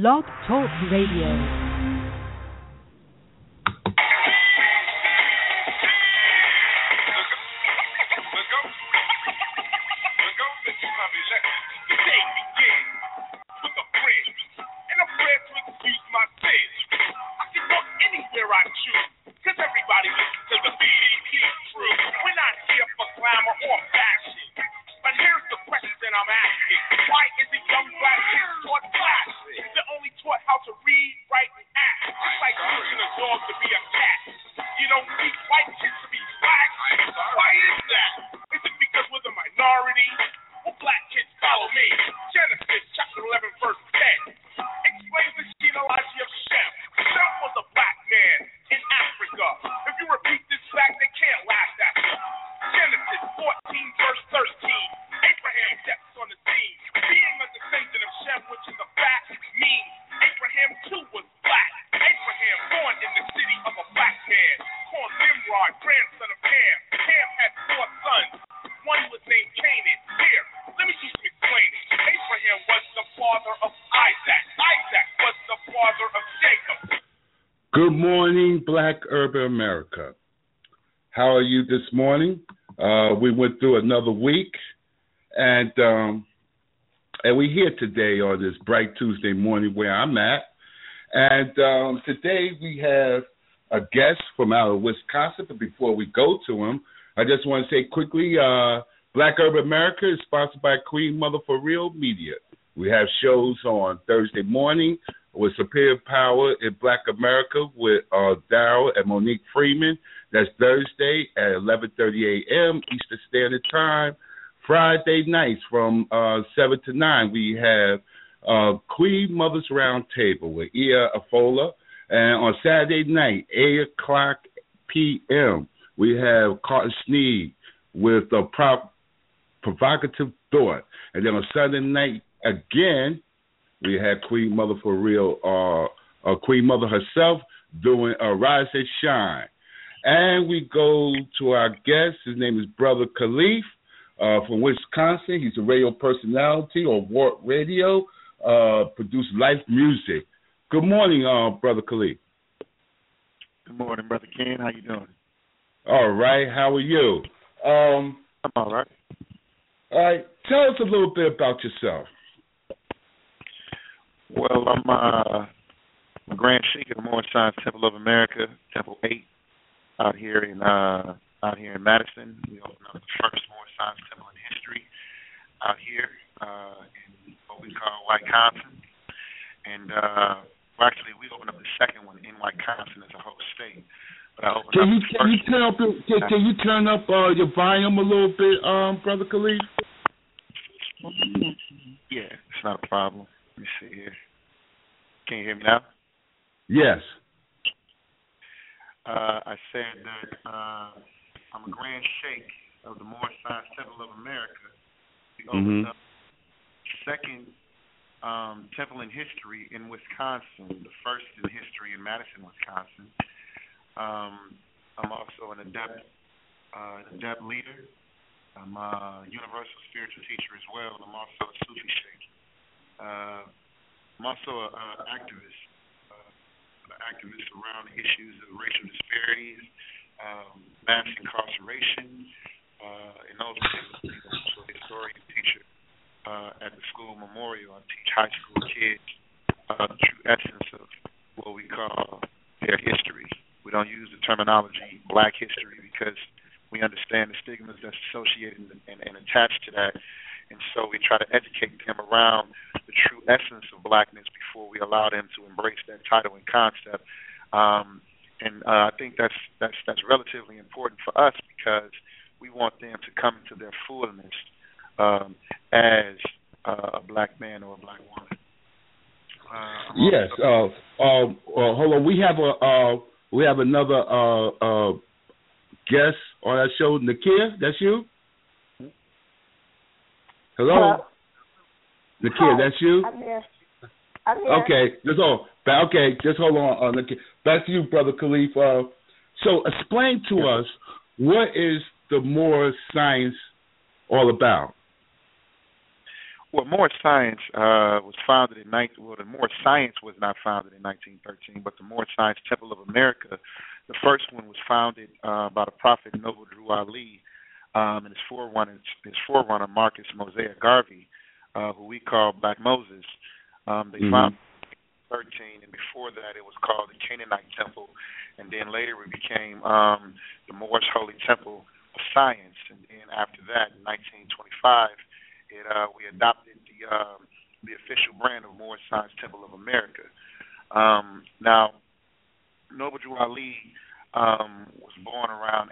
Blog Talk Radio. This morning. Uh, we went through another week, and um, and we're here today on this bright Tuesday morning where I'm at. And um, today we have a guest from out of Wisconsin. But before we go to him, I just want to say quickly, uh, Black Urban America is sponsored by Queen Mother for Real Media. We have shows on Thursday morning with Superior Power in Black America with uh, Daryl and Monique Freeman. That's Thursday at 11:30 a.m. Eastern Standard Time. Friday nights from uh, seven to nine, we have uh, Queen Mothers Roundtable with Ia Afola, and on Saturday night, eight o'clock p.m., we have Carton Sneed with prop provocative thought, and then on Sunday night again, we had Queen Mother for real, uh, uh, Queen Mother herself doing a Rise and Shine. And we go to our guest. His name is Brother Kalif uh, from Wisconsin. He's a radio personality on Wart Radio, uh, produce life music. Good morning, uh, Brother Kalif. Good morning, Brother Ken. How you doing? All right. How are you? Um, I'm all right. All right. Tell us a little bit about yourself. Well, I'm uh, a Grand Sheik of the Moorish Science Temple of America, Temple 8 out here in uh out here in Madison. We opened up the first more science temple in history out here uh in what we call Wisconsin. And uh well actually we opened up the second one in Wisconsin as a whole state. But I opened can up you the can you turn up can, can you turn up uh your volume a little bit, um, Brother Kalif? Yeah, it's not a problem. Let me see here. Can you hear me now? Yes. uh, I said that uh, I'm a Grand Sheikh of the Moorish Science Temple of America. Mhm. up second um, temple in history in Wisconsin, the first in history in Madison, Wisconsin. Um, I'm also an adept, uh, an adept leader. I'm a universal spiritual teacher as well. I'm also a Sufi sheikh. Uh, I'm also an activist uh, activists around issues of racial disparities, um, mass incarceration, uh, and those also a historian teacher uh, at the school memorial. I teach high school kids uh, the true essence of what we call their history. We don't use the terminology black history because we understand the stigmas that's associated and, and, and attached to that. And so we try to educate them around the true essence of blackness before we allow them to embrace that title and concept. Um, and uh, I think that's that's that's relatively important for us because we want them to come into their fullness um, as uh, a black man or a black woman. Uh, Yes. Uh, uh, hold on. We have a uh, we have another uh, uh, guest on our show. Nakia, that's you. Hello, Hello? Nakia, Hi. that's you. I'm here. I'm here. Okay, just hold. Okay, just hold on. Uh, Nakia. Back to you, brother Kalif. Uh, so, explain to us what is the more science all about. Well, Moorish Science uh, was founded in 19. Well, the Moorish Science was not founded in 1913, but the Moorish Science Temple of America, the first one was founded uh, by the Prophet Noble Drew Ali, um, and his forerunner, his forerunner Marcus Mosiah Garvey, uh, who we call Black Moses. Um, they mm-hmm. founded 13, and before that it was called the Canaanite Temple, and then later it became um, the Moorish Holy Temple of Science, and then after that, in 1925 it uh, we adopted the um, the official brand of Moorish Science Temple of America. Um, now, Noble Drew Ali um, was born around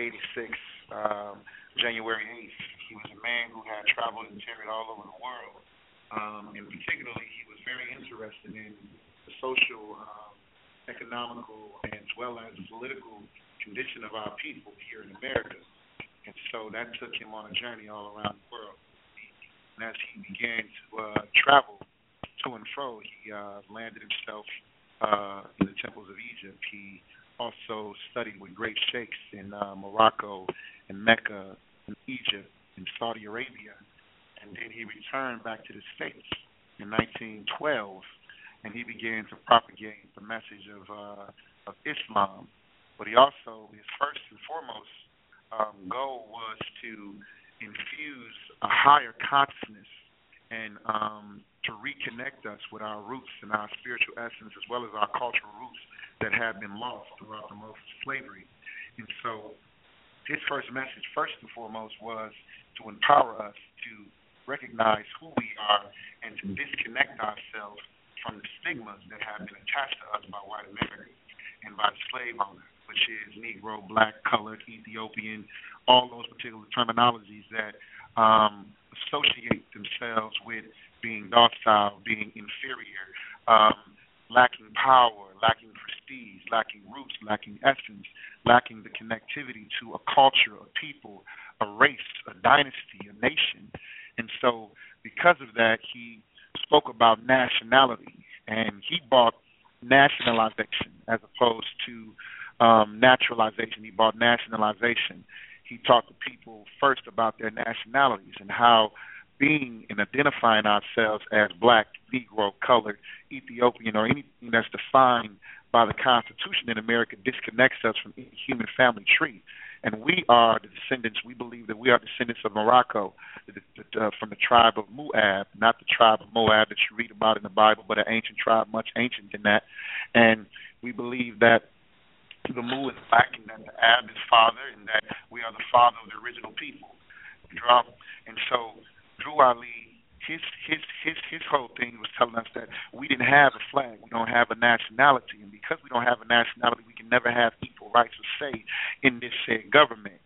1886, um, January 8th. He was a man who had traveled and carried all over the world, um, and particularly he was very interested in the social, um, economical, as well as political condition of our people here in America. And so that took him on a journey all around the world. And as he began to uh, travel to and fro, he uh, landed himself uh, in the temples of Egypt. He also studied with great sheikhs in uh, Morocco, in Mecca, in Egypt, in Saudi Arabia. And then he returned back to the States in 1912, and he began to propagate the message of uh, of Islam. But he also, his first and foremost um, goal was to infuse a higher consciousness and um, to reconnect us with our roots and our spiritual essence as well as our cultural roots that had been lost throughout the most slavery. And so his first message, first and foremost, was to empower us to recognize who we are and to disconnect ourselves from the stigmas that have been attached to us by white America and by the slave owners which is Negro, Black, Colored, Ethiopian, all those particular terminologies that um, associate themselves with being docile, being inferior, um, lacking power, lacking prestige, lacking roots, lacking essence, lacking the connectivity to a culture, a people, a race, a dynasty, a nation. And so, because of that, he spoke about nationality and he brought nationalization as opposed to um, naturalization. He brought nationalization. He talked to people first about their nationalities and how being and identifying ourselves as black, Negro, colored, Ethiopian, or anything that's defined by the Constitution in America disconnects us from any human family tree. And we are the descendants, we believe that we are descendants of Morocco, the, the, uh, from the tribe of Moab, not the tribe of Moab that you read about in the Bible, but an ancient tribe, much ancient than that. And we believe that the Mu is black and that the Ab is father and that we are the father of the original people. And so Drew Ali, his his his his whole thing was telling us that we didn't have a flag, we don't have a nationality, and because we don't have a nationality, we can never have equal rights of say in this said government.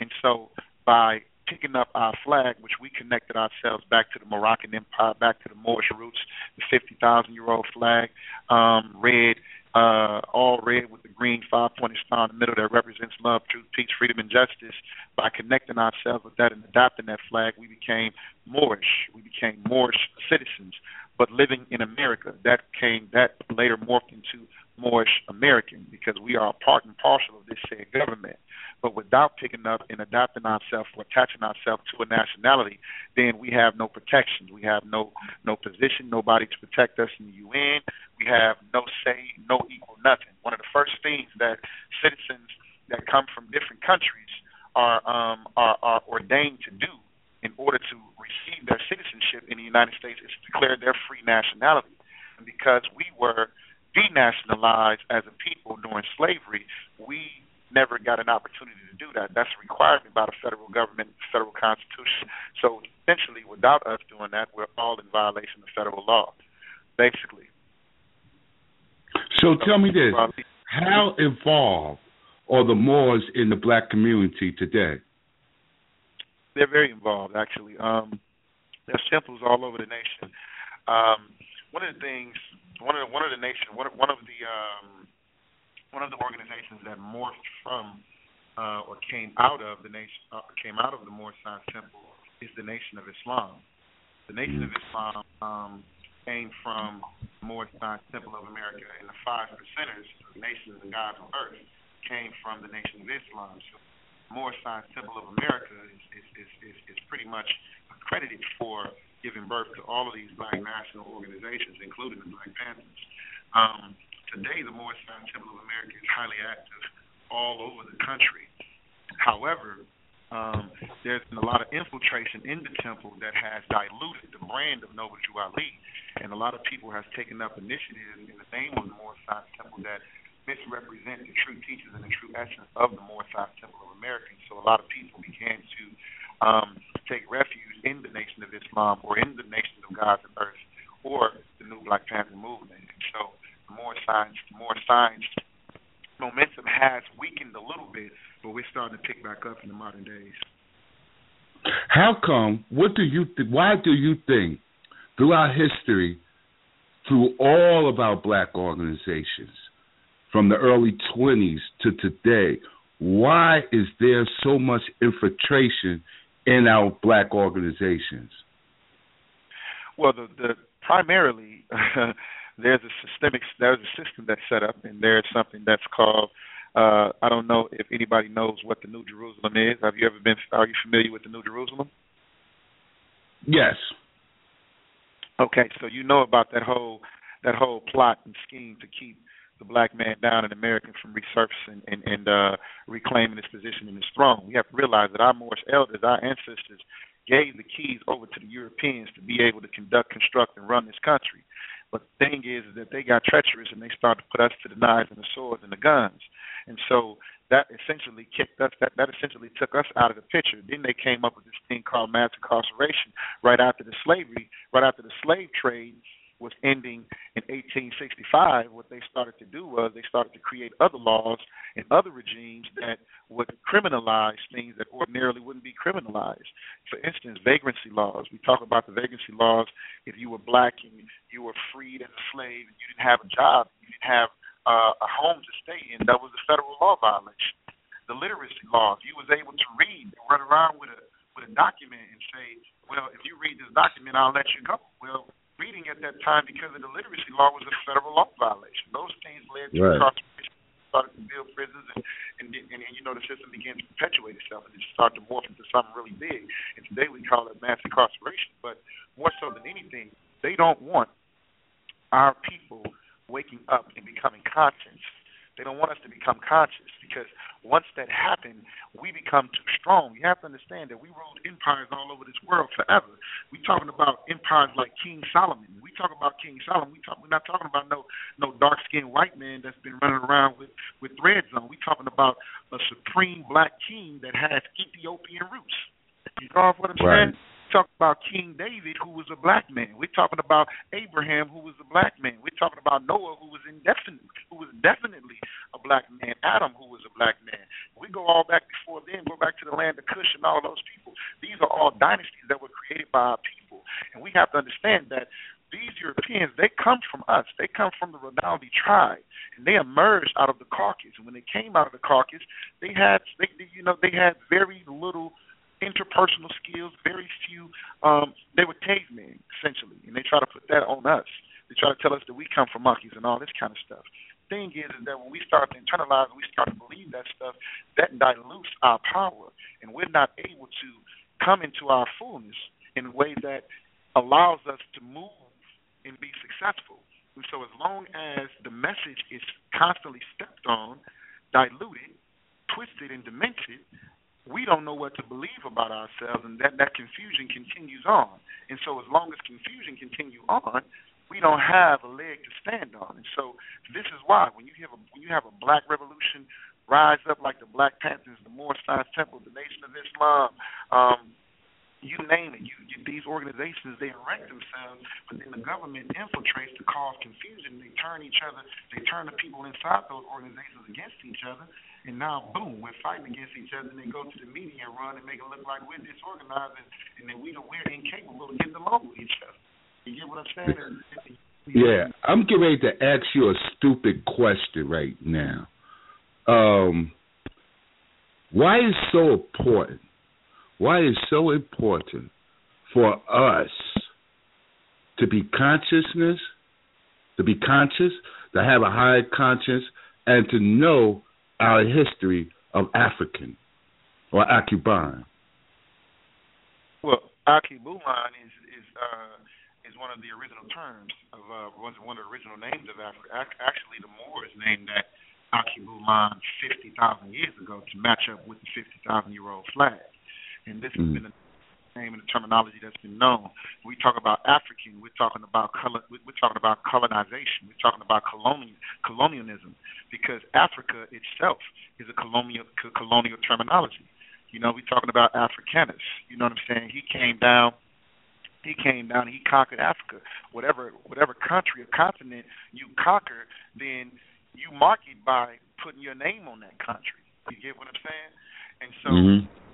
And so by picking up our flag, which we connected ourselves back to the Moroccan Empire, back to the Moorish roots, the 50,000 year old flag, um, red, uh, all red with the green five pointed star in the middle that represents love, truth, peace, freedom, and justice. By connecting ourselves with that and adopting that flag, we became Moorish. We became Moorish citizens, but living in America. That came that later morphed into Moorish American because we are part and parcel of this said government. But without picking up and adapting ourselves or attaching ourselves to a nationality, then we have no protections. We have no no position, nobody to protect us in the UN. We have no say, no equal nothing. One of the first things that citizens that come from different countries are um, are, are ordained to do in order to receive their citizenship in the United States is to declare their free nationality. And because we were denationalized as a people during slavery, we never got an opportunity to do that. That's a requirement by the federal government, the federal constitution. So essentially, without us doing that, we're all in violation of federal law, basically. So tell me this: How involved are the Moors in the black community today? They're very involved, actually. Um, there's temples all over the nation. Um, one of the things one of the, one of the nation one of, one of the um, one of the organizations that morphed from uh, or came out of the nation uh, came out of the Moorish Science Temple is the Nation of Islam. The Nation of Islam um, came from Moorish Science Temple of America, and the five percenters, the nations and gods of earth, came from the Nation of Islam. So Moorish Science Temple of America is is, is, is, is pretty much a credited for giving birth to all of these black national organizations, including the Black Panthers. Um, today, the Moorish Science Temple of America is highly active all over the country. However, um, there's been a lot of infiltration in the temple that has diluted the brand of Noble Drew Ali, and a lot of people have taken up initiatives in the name of the Moorish Science Temple that misrepresent the true teachings and the true essence of the Science Temple of America. So a lot of people began to um, take refuge in the Nation of Islam or in the Nation of God's and Earth or the New Black Panther movement. And so the more science, the more science momentum has weakened a little bit but we're starting to pick back up in the modern days. How come? What do you? Th- why do you think throughout history, through all of our black organizations, from the early 20s to today, why is there so much infiltration in our black organizations? Well, the, the primarily there's a systemic there's a system that's set up, and there's something that's called uh, I don't know if anybody knows what the New Jerusalem is. Have you ever been? Are you familiar with the New Jerusalem? Yes. Okay, so you know about that whole that whole plot and scheme to keep the black man down in America from resurfacing and, and uh, reclaiming his position in his throne. We have to realize that our Moorish elders, our ancestors, gave the keys over to the Europeans to be able to conduct, construct, and run this country. But the thing is, is that they got treacherous and they started to put us to the knives and the swords and the guns. And so that essentially kicked us that, that essentially took us out of the picture. Then they came up with this thing called mass incarceration right after the slavery, right after the slave trade was ending in 1865, what they started to do was they started to create other laws and other regimes that would criminalize things that ordinarily wouldn't be criminalized. For instance, vagrancy laws. We talk about the vagrancy laws. If you were black and you were freed as a slave and you didn't have a job, you didn't have uh, a home to stay in, that was a federal law violation. The literacy laws. You was able to read run around with a with a document and say, well, if you read this document, I'll let you go. Well, reading at that time because of the literacy law was a federal law violation. Those things led to right. incarceration, started to build prisons, and, and, and, and you know the system began to perpetuate itself, and it started to morph into something really big. And today we call it mass incarceration. But more so than anything, they don't want our people waking up and becoming conscious they don't want us to become conscious because once that happened, we become too strong. You have to understand that we ruled empires all over this world forever. We're talking about empires like King Solomon. We talk about King Solomon. We talk, we're not talking about no no dark skinned white man that's been running around with with threads on. We're talking about a supreme black king that has Ethiopian roots. You know what I'm right. saying? Talking about King David, who was a black man. We're talking about Abraham, who was a black man. We're talking about Noah, who was indefinitely, who was definitely a black man. Adam, who was a black man. We go all back before then. Go back to the land of Cush and all those people. These are all dynasties that were created by our people, and we have to understand that these Europeans, they come from us. They come from the Rinaldi tribe, and they emerged out of the Caucasus. And when they came out of the Caucasus, they had, they, you know, they had very little interpersonal skills, very few. Um, they were cavemen essentially, and they try to put that on us. They try to tell us that we come from monkeys and all this kind of stuff. Thing is, is that when we start to internalize and we start to believe that stuff, that dilutes our power, and we're not able to come into our fullness in a way that allows us to move and be successful. And so, as long as the message is constantly stepped on, diluted, twisted, and demented, we don't know what to believe about ourselves, and that that confusion continues on. And so, as long as confusion continues on, we don't have a leg to stand on. And so, this is why when you have a when you have a black revolution rise up like the Black Panthers, the Moorish Science Temple, the Nation of Islam, um, you name it. You, you, these organizations they erect themselves, but then the government infiltrates to cause confusion. They turn each other, they turn the people inside those organizations against each other, and now, boom, we're fighting against each other, and they go to the media and run and make it look like we're disorganized, and, then we don't, we're incapable of getting along with each other. You get what I'm saying? Yeah, I'm getting ready to ask you a stupid question right now. Um, why is so important? Why is so important for us to be consciousness, to be conscious, to have a high conscience, and to know our history of African or Akuban? Well, Alkebulan is is uh, is one of the original terms of uh, one of the original names of Africa. Actually, the Moors named that Alkebulan fifty thousand years ago to match up with the fifty thousand year old flag, and this mm. has been the name and the terminology that's been known. When we talk about African, we're talking about color. We're talking about colonization. We're talking about colonial colonialism, because Africa itself is a colonial colonial terminology. You know, we're talking about Africanus. You know what I'm saying? He came down. He came down. He conquered Africa. Whatever whatever country or continent you conquer, then you mark it by putting your name on that country. You get what I'm saying? And so. Mm-hmm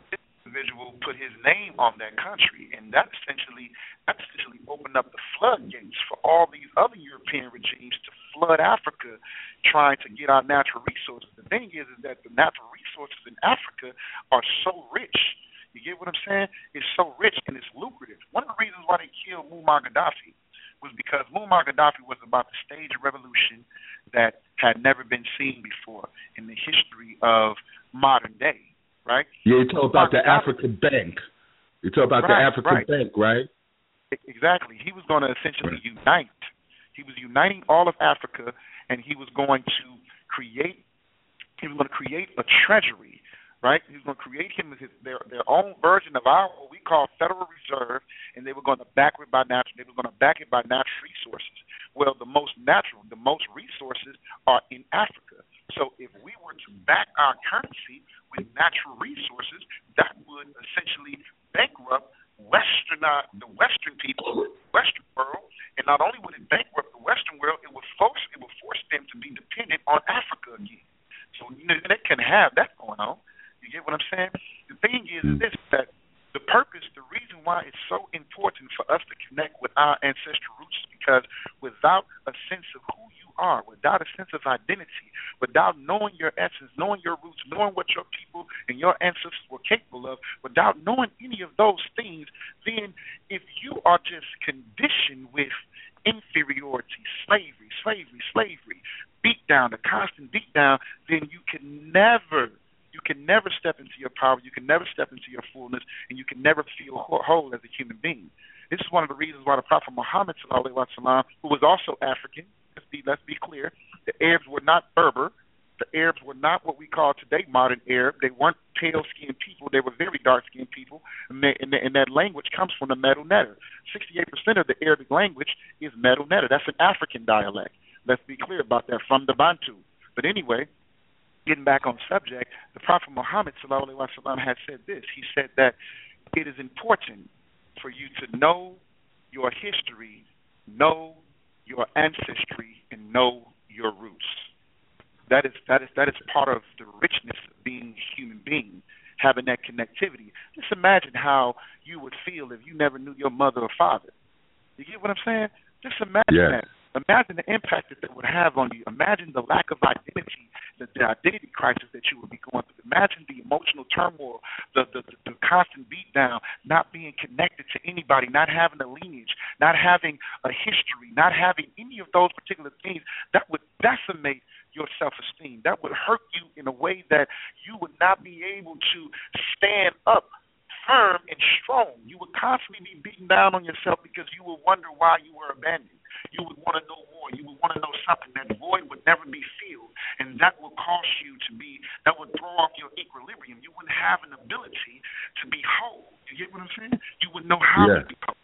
individual put his name on that country, and that essentially that essentially opened up the floodgates for all these other European regimes to flood Africa, trying to get our natural resources. The thing is, is that the natural resources in Africa are so rich. You get what I'm saying? It's so rich and it's lucrative. One of the reasons why they killed Muammar Gaddafi was because Muammar Gaddafi was about to stage a revolution that had never been seen before in the history of modern day right? Yeah, you talk about the African Bank. You talk about right, the African right. Bank, right? Exactly. He was going to essentially right. unite. He was uniting all of Africa, and he was going to create. He was going to create a treasury, right? He was going to create him his, their their own version of our what we call Federal Reserve, and they were going to back it by natural. They were going to back it by natural resources. Well, the most natural, the most resources are in Africa. So if we were to back our currency with natural resources, that would essentially bankrupt Western uh, the Western people, Western world, and not only would it bankrupt the Western world, it would force it would force them to be dependent on Africa again. So you know they can have that going on. You get what I'm saying? The thing is mm. this that the purpose, the reason why it's so important for us to connect with our ancestral roots is because without a sense of who are, without a sense of identity, without knowing your essence, knowing your roots, knowing what your people and your ancestors were capable of, without knowing any of those things, then if you are just conditioned with inferiority, slavery, slavery, slavery, beat down, the constant beat down, then you can never you can never step into your power, you can never step into your fullness, and you can never feel whole as a human being. This is one of the reasons why the Prophet Muhammad, who was also African, Let's be let's be clear. The Arabs were not Berber. The Arabs were not what we call today modern Arab. They weren't pale skinned people. They were very dark skinned people. And, they, and, and that language comes from the Medu Neter. 68% of the Arabic language is Medu Neter. That's an African dialect. Let's be clear about that from the Bantu. But anyway, getting back on subject, the Prophet Muhammad wasallam had said this. He said that it is important for you to know your history, know your ancestry and know your roots. That is that is that is part of the richness of being a human being, having that connectivity. Just imagine how you would feel if you never knew your mother or father. You get what I'm saying? Just imagine yes. that. Imagine the impact that that would have on you. Imagine the lack of identity, the, the identity crisis that you would be going through. Imagine the emotional turmoil, the, the the the constant beatdown, not connected to anybody, not having a lineage, not having a history, not having any of those particular things. That would decimate your self esteem. That would hurt you in a way that you would not be able to stand up firm and strong. You would constantly be beaten down on yourself because you would wonder why you were abandoned you would want to know more. You would want to know something. That void would never be filled, and that will cause you to be. That would throw off your equilibrium. You wouldn't have an ability to be whole. You get what I'm saying? How yeah.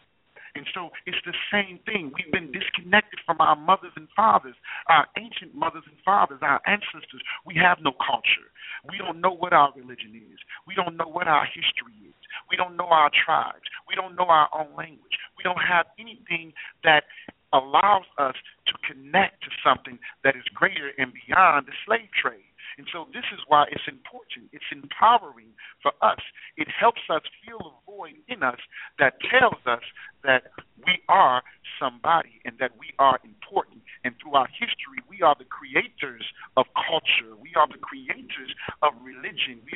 And so it's the same thing. We've been disconnected from our mothers and fathers, our ancient mothers and fathers, our ancestors. We have no culture. We don't know what our religion is. We don't know what our history is. We don't know our tribes. We don't know our own language. We don't have anything that allows us to connect to something that is greater and beyond the slave trade. And so this is why it's important. It's empowering for us. It helps us feel a void in us that tells us that we are somebody and that we are important. And through our history, we are the creators of culture. We are the creators of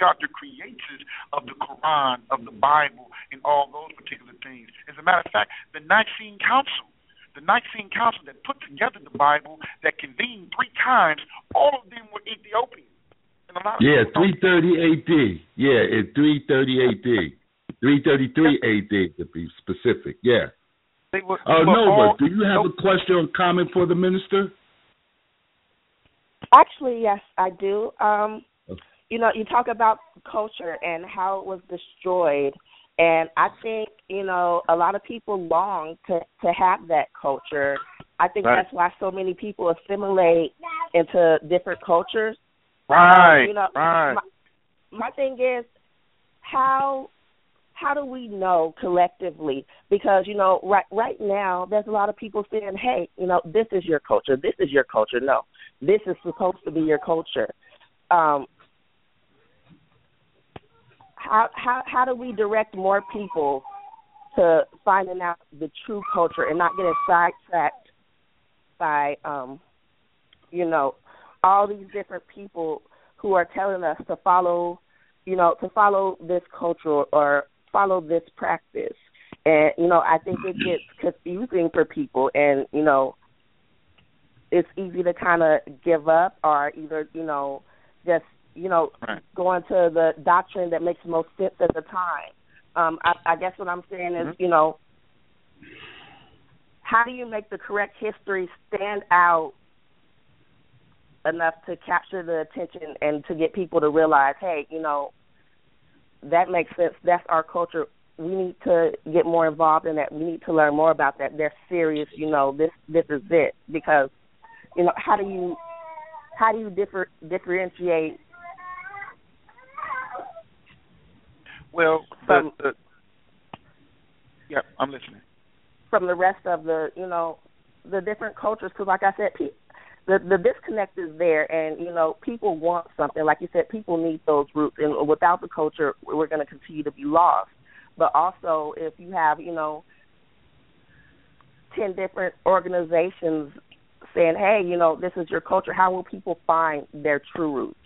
religion. We are the creators of the Quran, of the Bible, and all those particular things. As a matter of fact, the Nicene Council the Nicene Council that put together the Bible that convened three times, all of them were Ethiopians. yeah, 330 AD. Yeah, in 330 AD. 333 AD to be specific. Yeah. They were, uh, they were Nova, all, do you have no, a question or comment for the minister? Actually, yes, I do. Um, Okay. You know, you talk about culture and how it was destroyed, and I think you know a lot of people long to to have that culture. I think Right. that's why so many people assimilate into different cultures. right, you know, right. My, my thing is how how do we know collectively? Because you know, right right now, there's a lot of people saying, "Hey, you know, this is your culture. This is your culture." No, this is supposed to be your culture. Um, how how how do we direct more people to finding out the true culture and not getting sidetracked by um, you know, all these different people who are telling us to follow, you know, to follow this culture or follow this practice. And you know, I think it gets confusing for people and, you know, it's easy to kind of give up or either, you know, just, you know, Right. go into the doctrine that makes most sense at the time. Um, I, I guess what I'm saying is, Mhm. you know, how do you make the correct history stand out enough to capture the attention and to get people to realize, hey, you know, that makes sense. That's our culture. We need to get more involved in that. We need to learn more about that. They're serious. You know, this this is it because, you know, how do you how do you differ, differentiate Well, the, the, yeah, I'm listening. from the rest of the you know the different cultures because like i said pe- the the disconnect is there and you know people want something. Like you said people need those roots and without the culture we're going to continue to be lost. But also if you have you know ten different organizations saying hey you know this is your culture how will people find their true roots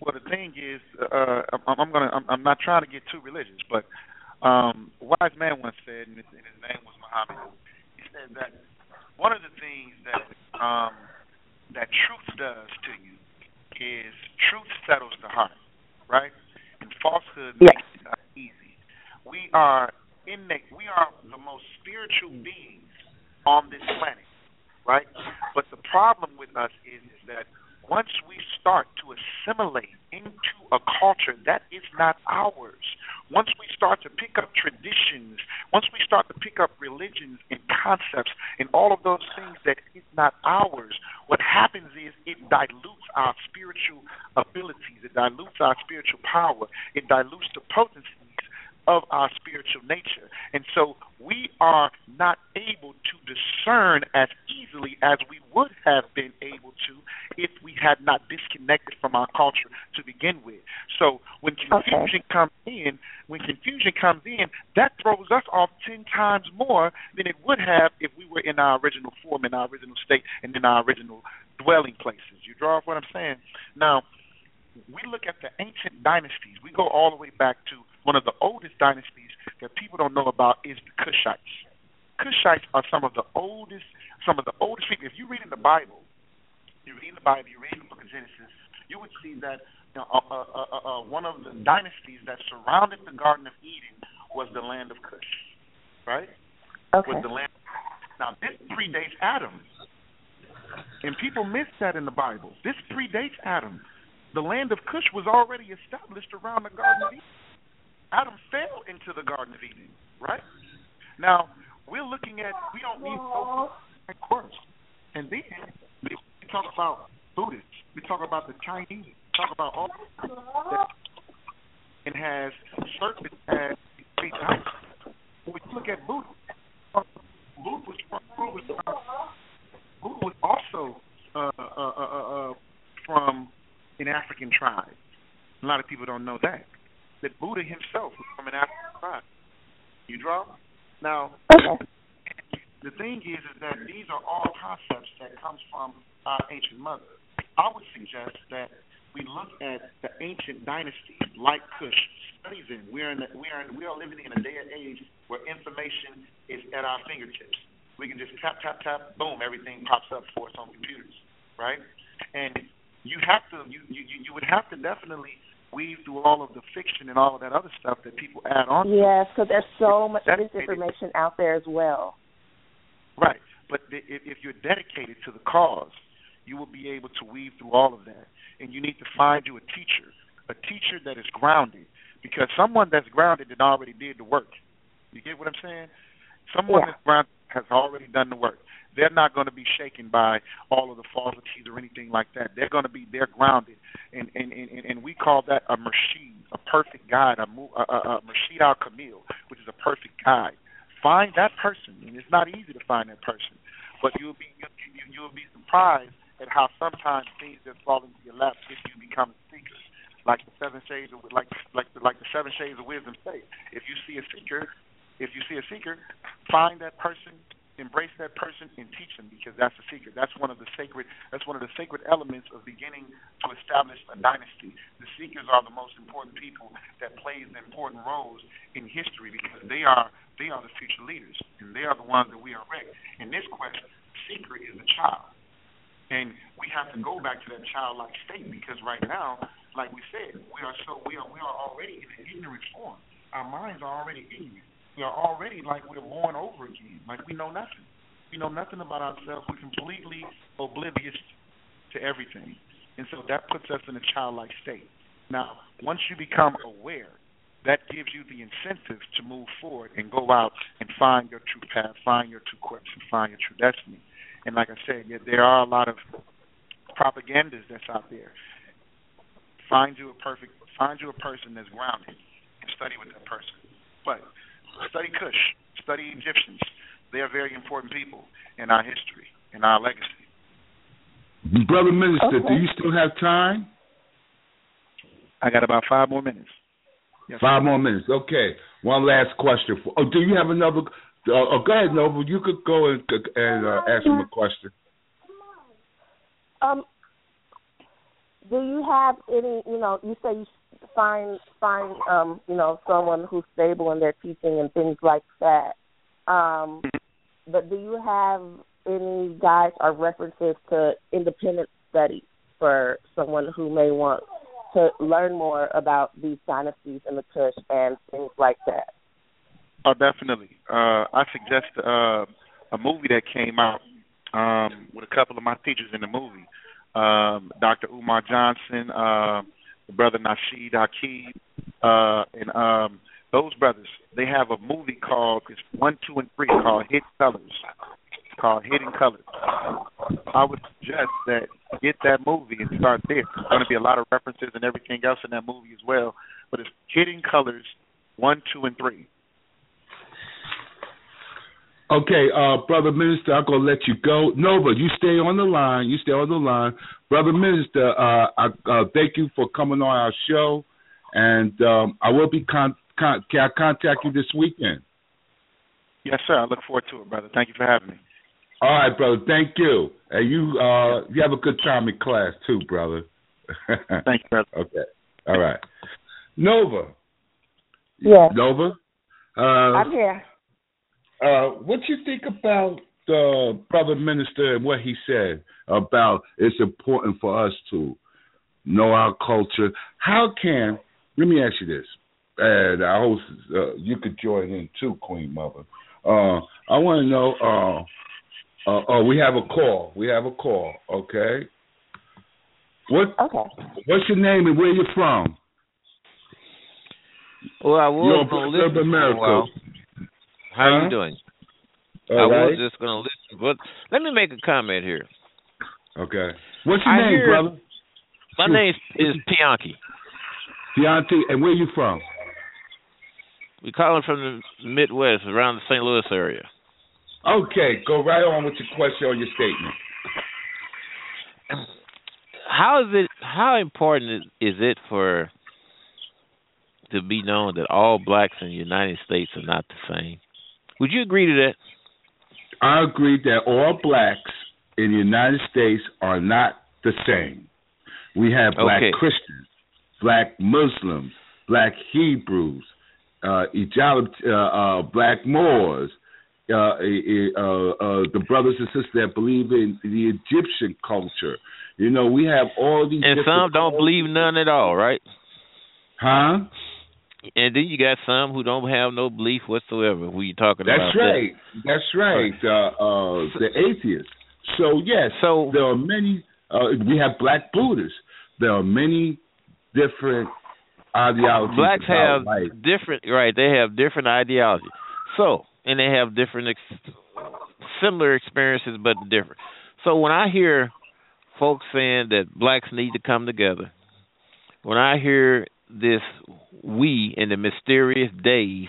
Well, the thing is, uh, I'm, I'm gonna. I'm, I'm not trying to get too religious, but um, a wise man once said, and his, and his name was Muhammad. He said that one of the things that um, that truth does to you is truth settles the heart, right? And falsehood Yes. makes it easy. We are innate. We are the most spiritual beings on this planet, right? But the problem with us is, is that once we start to assimilate into a culture that is not ours, once we start to pick up traditions, once we start to pick up religions and concepts and all of those things that is not ours, what happens is it dilutes our spiritual abilities, it dilutes our spiritual power, it dilutes the potencies of our spiritual nature. And so we are not able to discern as easily as we would have been able to if we had not disconnected from our culture to begin with. So when confusion comes in, when confusion comes in, that throws us off 10 times more than it would have if we were in our original form, in our original state, and in our original dwelling places. You draw off what I'm saying? Now, we look at the ancient dynasties. We go all the way back to one of the oldest dynasties that people don't know about is the Kushites. Kushites are some of the oldest, some of the oldest people. If you read in the Bible, you read in the Bible, you read in the Book of Genesis, you would see that you know, uh, uh, uh, uh, one of the dynasties that surrounded the Garden of Eden was the land of Cush, right? okay Was the land. Now this predates Adam, and people miss that in the Bible. This predates Adam. The land of Cush was already established around the Garden of Eden. Adam fell into the Garden of Eden, right? Now we're looking at we don't need so course, and then we talk about Buddhists. We talk about the Chinese. We talk about all that and has serpents as. When we look at Buddha, Buddha was Buddha was, uh, Buddha was also uh, uh, uh, uh, from an African tribe. A lot of people don't know that. That Buddha himself was from an African tribe. You draw? Now, okay the thing is, is that these are all concepts that comes from our ancient mother. I would suggest that we look at the ancient dynasties like Kush, study them. We're in the, we are we are living in a day and age where information is at our fingertips. We can just tap tap tap, boom, everything pops up for us on computers, right? And you have to you you you would have to definitely weave through all of the fiction and all of that other stuff that people add on. Yes, because there's so much misinformation out there as well. Right, but if, if you're dedicated to the cause, you will be able to weave through all of that. And you need to find you a teacher, a teacher that is grounded, because someone that's grounded and already did the work. You get what I'm saying? Someone yeah. that's grounded has already done the work. They're not going to be shaken by all of the falsities or anything like that. They're going to be they're grounded, and and and, and we call that a murshid, a perfect guide, a, a, a, al kamil, which is a perfect guide. Find that person, and it's not easy to find that person, but you'll be you, you, you'll be surprised at how sometimes things just fall into your lap if you become a seeker. Like the seven shades of like like like the seven shades of wisdom say. If you see a seeker, if you see a seeker, find that person, embrace that person, and teach them because that's the secret. That's one of the sacred. That's one of the sacred elements of beginning to establish a dynasty. The seekers are the most important people that plays important roles in history because they are they are the future leaders and they are the ones that we erect. In this quest, seeker is the child. And we have to go back to that childlike state because right now, like we said, we are so we are we are already in an ignorant form. Our minds are already ignorant. Are already like we're born over again. Like we know nothing. We know nothing about ourselves. We're completely oblivious to everything. And so that puts us in a childlike state. Now, once you become aware, that gives you the incentive to move forward and go out and find your true path, find your true course, and find your true destiny. And like I said, yeah, there are a lot of propagandas that's out there. Find you a perfect, find you a person that's grounded, and study with that person. But study Kush, study Egyptians. They are very important people in our history, in our legacy. Brother Minister, okay. do you still have time? I got about five more minutes. Yes, five more minutes. Okay. One last question. For, oh, do you have another uh, oh, go ahead, Noble. You could go and, and uh, ask him a question. Um, do you have any? You know, you say you find find um, you know, someone who's stable in their teaching and things like that. Um, but do you have any guides or references to independent studies for someone who may want to learn more about these dynasties in the Kush and things like that? Oh, definitely. Uh, I suggest uh, a movie that came out um, with a couple of my teachers in the movie. Um, Dr. Umar Johnson, uh, brother Nasheed Hakeem, uh, and um, those brothers. They have a movie called it's one, two, and three called Hidden Colors. Called Hidden Colors. I would suggest that get that movie and start there. There's going to be a lot of references and everything else in that movie as well. But it's Hidden Colors one, two, and three. Okay, uh, brother minister, I'm gonna let you go. Nova, you stay on the line. You stay on the line, brother minister. Uh, I uh, thank you for coming on our show, and um, I will be con- con- can I contact you this weekend? Yes, sir. I look forward to it, brother. Thank you for having me. All right, brother. Thank you. And you, uh, you have a good time in class too, brother. Thank you, brother. Okay. All right. Nova. Yeah. Nova. Uh, I'm here. Uh, what you think about the brother minister and what he said about it's important for us to know our culture? How can let me ask you this, and I hope uh, you could join in too, Queen Mother. Uh, I want to know. Uh, uh, oh, we have a call. We have a call. Okay. What? Okay. What's your name and where you from? Well, I was You're going America. How Huh? you doing? All I right. was just going to listen, but let me make a comment here. Okay. What's your I name, brother? My name is Pianki. Deontay, and where you from? We calling from the Midwest, around the St. Louis area. Okay, go right on with your question or your statement. How is it? How important is, is it for to be known that all blacks in the United States are not the same? Would you agree to that? I agree that all blacks in the United States are not the same. We have black Okay. Christians, black Muslims, black Hebrews, uh, uh, uh, black Moors, uh, uh, uh, the brothers and sisters that believe in the Egyptian culture. You know, we have all these. And some don't cultures. believe none at all, right? Huh? And then you got some who don't have no belief whatsoever. Who you talking about. That's about? right. That's right. Uh, uh, the atheists. So yes, So there are many. Uh, we have black Buddhists. There are many different ideologies. blacks have life. different right they have different ideology so and they have different ex- similar experiences but different so when i hear folks saying that blacks need to come together when i hear this we in the mysterious days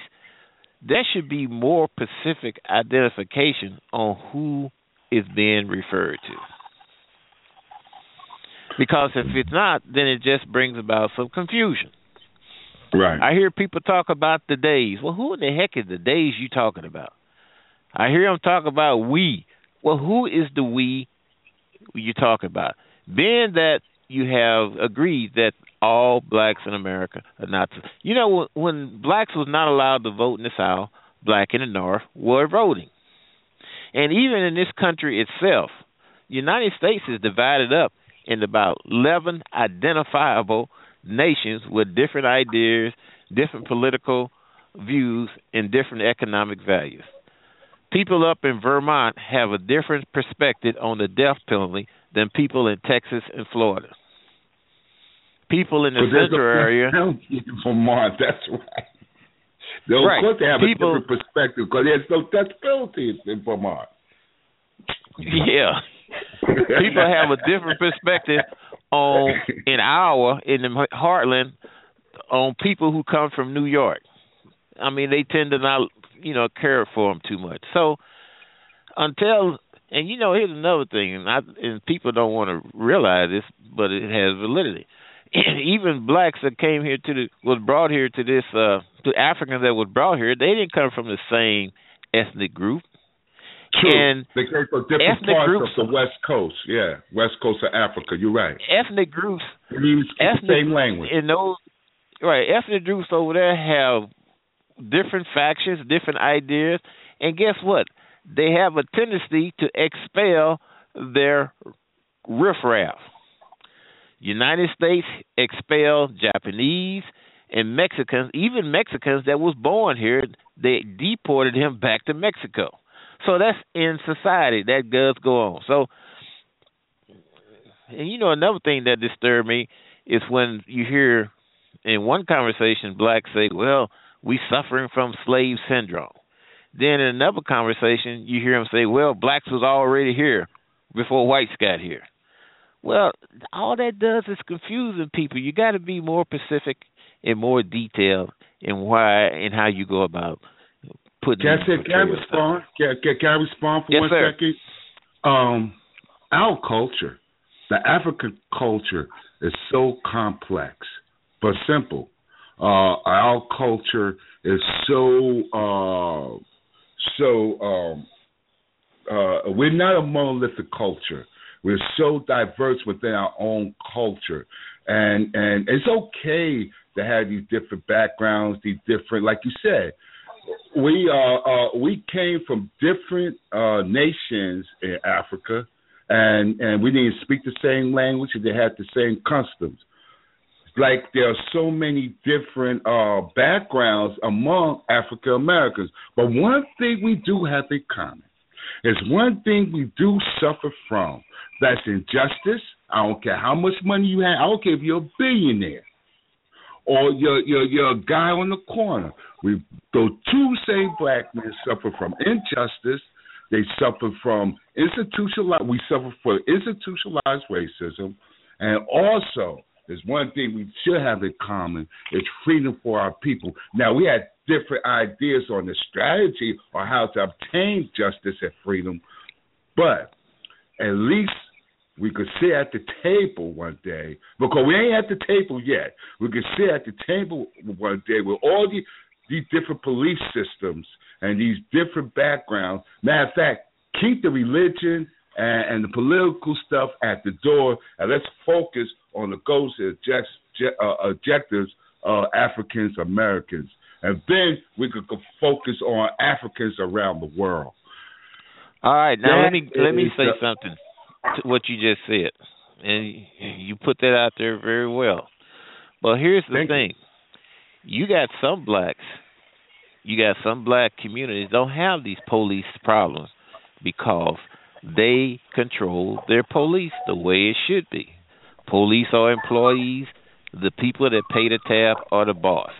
there should be more specific identification on who is being referred to because if it's not then it just brings about some confusion Right. I hear people talk about the days. Well, who in the heck is the days you talking about? I hear them talk about we. Well, who is the we you talking about? Being that you have agreed that all blacks in America are not. You know, when, blacks was not allowed to vote in the South, black in the North were voting, and even in this country itself, the United States is divided up in about eleven identifiable nations with different ideas, different political views, and different economic values. People up in Vermont have a different perspective on the death penalty than people in Texas and Florida. People in the central area, in Vermont. That's right. Though, Right. Of course, they have People- a different perspective because there's no death penalty in Vermont. yeah, people have a different perspective on in our in the heartland on people who come from New York. I mean, they tend to not, you know, care for them too much. So until and you know, here's another thing, and I and people don't want to realize this, but it has validity. Even blacks that came here to the was brought here to this uh to Africans that was brought here, they didn't come from the same ethnic group. True. And they came from different parts groups- of the West Coast. Yeah, West Coast of Africa. You're right. ethnic groups ethnic the same language. in those right ethnic groups over there have different factions, different ideas, and guess what? They have a tendency to expel their riffraff. United States expelled Japanese and Mexicans, even Mexicans that was born here, they deported him back to Mexico. So that's in society. That does go on. So and you know another thing that disturbed me is when you hear in one conversation blacks say, "Well, we suffering from slave syndrome." Then in another conversation, you hear them say, "Well, blacks was already here before whites got here." Well, all that does is confusing people. You got to be more specific and more detailed in why and how you go about putting. Can I, say, can I respond? Can, can, can I respond for Yes, one sir. second? Um, our culture, the African culture, is so complex but simple. Uh, our culture is so uh, so. Um, uh, we're not a monolithic culture. We're so diverse within our own culture, and and it's okay to have these different backgrounds, these different, like you said, we uh, uh we came from different uh nations in Africa and and we didn't speak the same language and they had the same customs. Like there are so many different uh backgrounds among African Americans. But one thing we do have in common is one thing we do suffer from. That's injustice. I don't care how much money you have, I don't care if you're a billionaire or you're you're you're a guy on the corner. We those two same black men suffer from injustice. They suffer from institutionalized. We suffer from institutionalized racism, and also there's one thing we should have in common: it's freedom for our people. Now we had different ideas on the strategy or how to obtain justice and freedom, but at least we could sit at the table one day because we ain't at the table yet. We could sit at the table one day with all the these different police systems and these different backgrounds. Matter of fact, keep the religion and, and the political stuff at the door, and let's focus on the goals and object, uh, objectives of Africans Americans, and then we could focus on Africans around the world. All right, now That let me let me say the- something to what you just said, and you put that out there very well. But here's the Thank you. thing: you got some blacks, you got some black communities don't have these police problems because they control their police the way it should be. Police are employees. The people that pay the tab are the boss.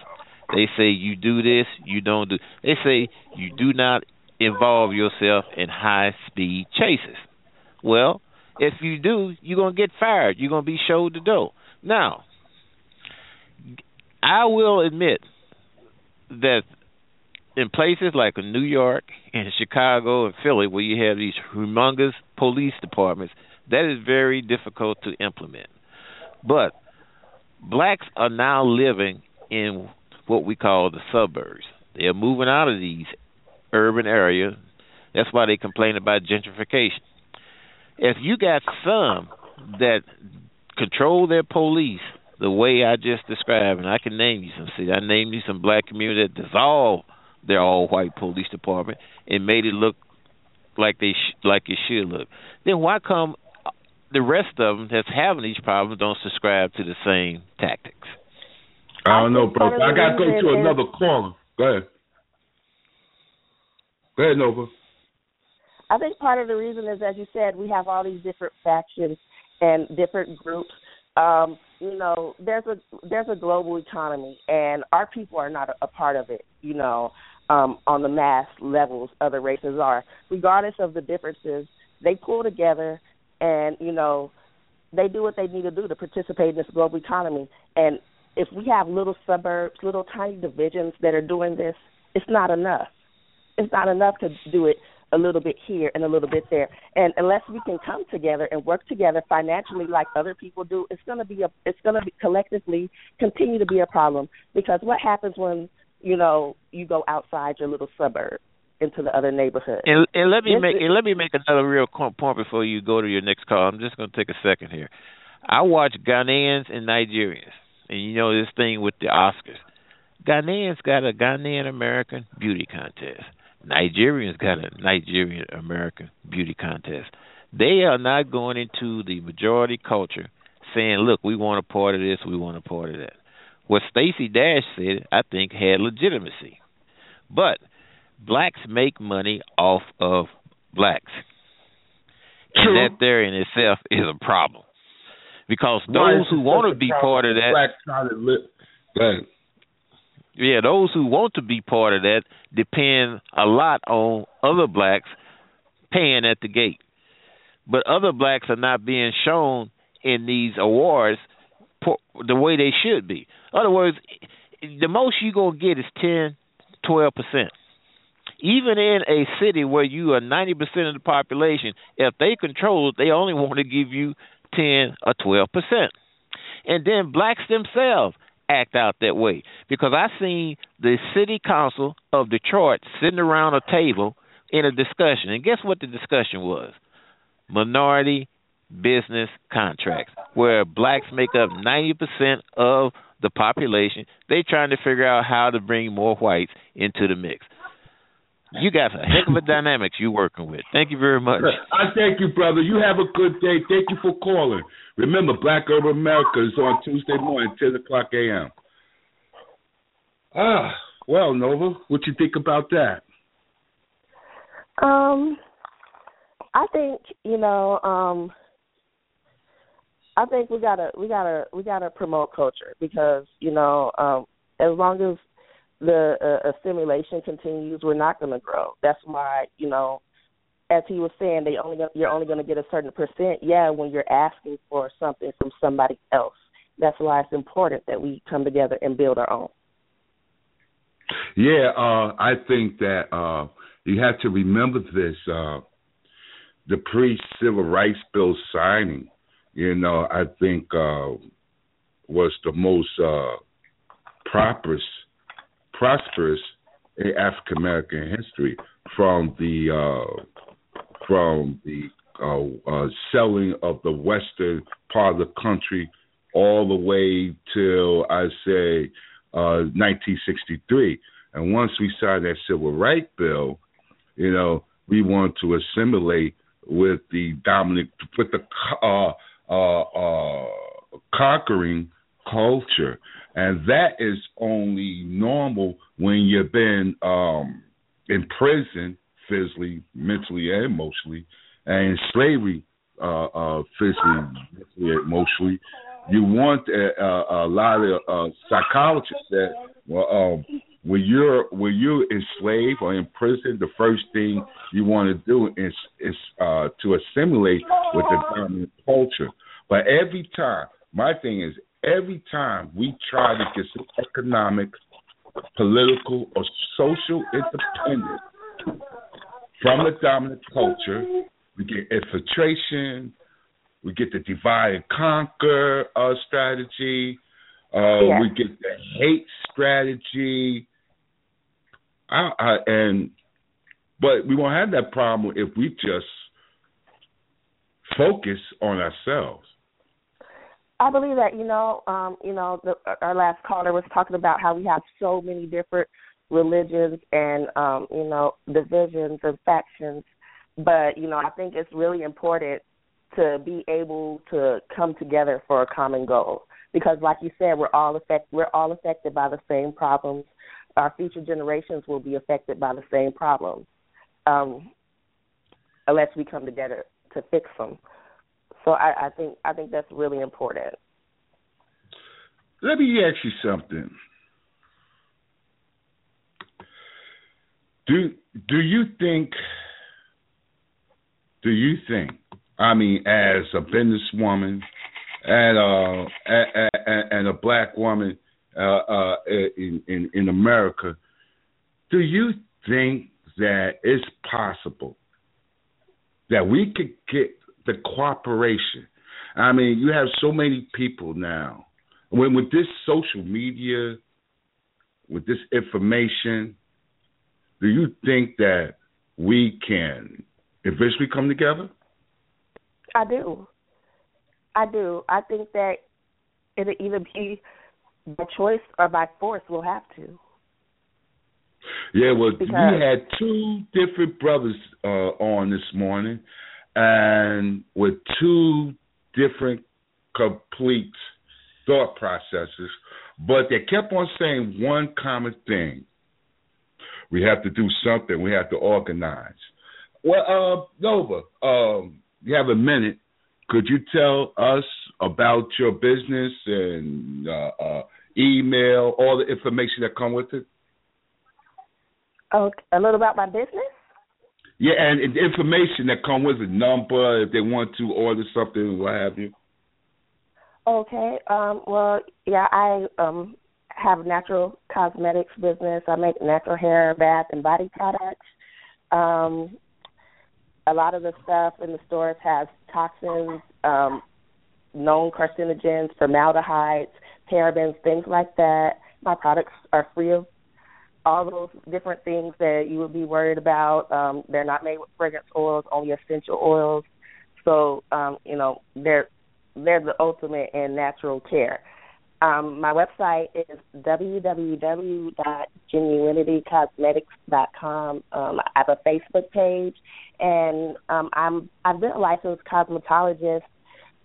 They say you do this, you don't do. They say you do not involve yourself in high speed chases. Well, if you do, you're gonna get fired. You're gonna be showed the door. Now, I will admit that in places like New York and Chicago and Philly, where you have these humongous police departments, that is very difficult to implement. But blacks are now living in what we call the suburbs. They are moving out of these urban areas. That's why they complain about gentrification. If you got some that control their police the way I just described, and I can name you some cities. I named you some black communities that dissolved their all-white police department and made it look like they sh- like it should look. Then why come the rest of them that's having these problems don't subscribe to the same tactics? I don't know, bro. I got to go to another caller. Go ahead. Go ahead, Nova. I think part of the reason is, as you said, we have all these different factions and different groups. Um, you know, there's a there's a global economy, and our people are not a, a part of it. You know, um, on the mass levels, other races are. Regardless of the differences, they pull together, and you know, they do what they need to do to participate in this global economy. And if we have little suburbs, little tiny divisions that are doing this, it's not enough. It's not enough to do it a little bit here and a little bit there. And unless we can come together and work together financially like other people do, it's going to be a it's going to be collectively continue to be a problem because what happens when, you know, you go outside your little suburb into the other neighborhood. And, and let me this make is, and let me make another real point before you go to your next call. I'm just going to take a second here. I watch Ghanaians and Nigerians, and you know this thing with the Oscars. Ghanaians got a Ghanaian American beauty contest. Nigerians got a Nigerian American beauty contest. They are not going into the majority culture saying, "Look, we want a part of this, we want a part of that." What Stacey Dash said, I think, had legitimacy. But blacks make money off of blacks, True. and that there in itself is a problem because those who want to be part of that. Black trying to live yeah, those who want to be part of that depend a lot on other blacks paying at the gate. But other blacks are not being shown in these awards the way they should be. In other words, the most you're going to get is 10, 12%. Even in a city where you are 90% of the population, if they control it, they only want to give you 10 or 12%. And then blacks themselves act out that way because I seen the city council of Detroit sitting around a table in a discussion, and guess what the discussion was? Minority business contracts, where blacks make up ninety percent of the population. They trying to figure out how to bring more whites into the mix. You got a heck of a dynamics you working with. Thank you very much. I thank you, brother. You have a good day. Thank you for calling. Remember, Black Urban America is on Tuesday morning, 10 o'clock a.m. Ah, well, Nova, what you think about that? Um, I think you know, um, I think we gotta we gotta we gotta promote culture because you know, um, as long as the uh, assimilation continues, we're not going to grow. That's why you know as he was saying, they only you're only going to get a certain percent. Yeah, when you're asking for something from somebody else, that's why it's important that we come together and build our own. Yeah, uh, I think that uh, you have to remember this: uh, the pre-civil rights bill signing, you know, I think uh, was the most uh, prosperous, prosperous in African American history from the uh, from the uh, uh, selling of the western part of the country all the way till I say uh, 1963. And once we signed that civil rights bill, you know, we want to assimilate with the dominant, with the uh, uh, uh, conquering culture. And that is only normal when you've been um, in prison physically, mentally, and emotionally, and slavery uh, uh, physically, mentally, emotionally. You want a, a, a lot of uh, psychologists that well, um, when you're when you're enslaved or in prison, the first thing you want to do is is uh, to assimilate with the dominant culture. But every time, my thing is, every time we try to get some economic, political, or social independence from the dominant culture, we get infiltration, we get the divide and conquer uh, strategy, uh, Yeah. we get the hate strategy, I, I, and but we won't have that problem if we just focus on ourselves. I believe that you know, um, you know, the, our last caller was talking about how we have so many different religions and um, you know divisions and factions, but you know, I think it's really important to be able to come together for a common goal because, like you said, we're all affect we're all affected by the same problems. Our future generations will be affected by the same problems, um, unless we come together to fix them. So I, I think I think that's really important. Let me ask you something. Do do you think do you think I mean as a businesswoman and uh and, and a black woman uh uh in, in in America do you think that it's possible that we could get the cooperation I mean you have so many people now when with this social media, with this information, do you think that we can eventually come together? I do. I do. I think that it'll either be by choice or by force. We'll have to. Yeah, well, Because- we had two different brothers uh, on this morning, and with two different complete thought processes, but they kept on saying one common thing: we have to do something. We have to organize. Well, uh, Nova, um, you have a minute. Could you tell us about your business and uh, uh, email, all the information that come with it? Oh, a little about my business. Yeah, and, and the information that come with it, number, if they want to order something, what have you. Okay. Um, well, yeah, I um have a natural cosmetics business. I make natural hair, bath, and body products. Um, a lot of the stuff in the stores has toxins, um, known carcinogens, formaldehydes, parabens, things like that. My products are free of all those different things that you would be worried about. Um, they're not made with fragrance oils, only essential oils. So, um, you know, they're they're the ultimate in natural care. Um, my website is www.genuinitycosmetics.com. Um, I have a Facebook page, and um, I'm I've been a licensed cosmetologist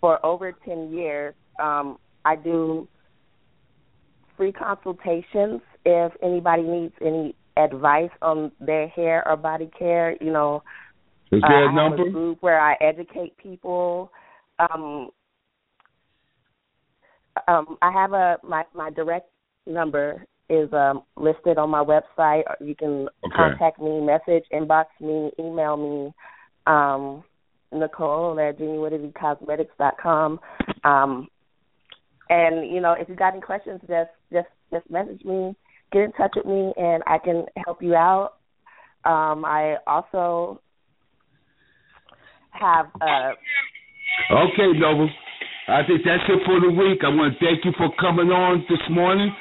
for over ten years. Um, I do free consultations if anybody needs any advice on their hair or body care. You know, Is uh, I a have a group where I educate people. Um, um, I have a my my direct number is um, listed on my website. You can Okay. contact me, message, inbox me, email me. Um, Nicole at genuinitycosmetics.com. Um, and you know, if you got any questions, just just just message me, get in touch with me, and I can help you out. Um, I also have uh, Okay, Nova. I think that's it for the week. I want to thank you for coming on this morning.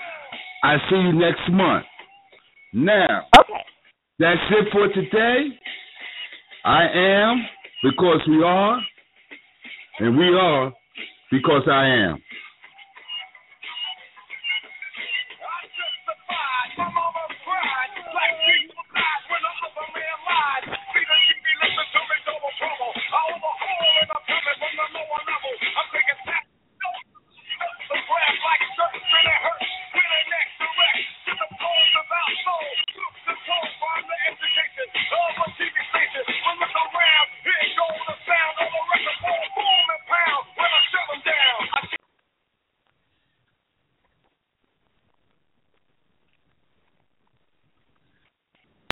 I see you next month. Now, okay. that's it for today. I am because we are, and we are because I am. education. Love what TV stations. When look around.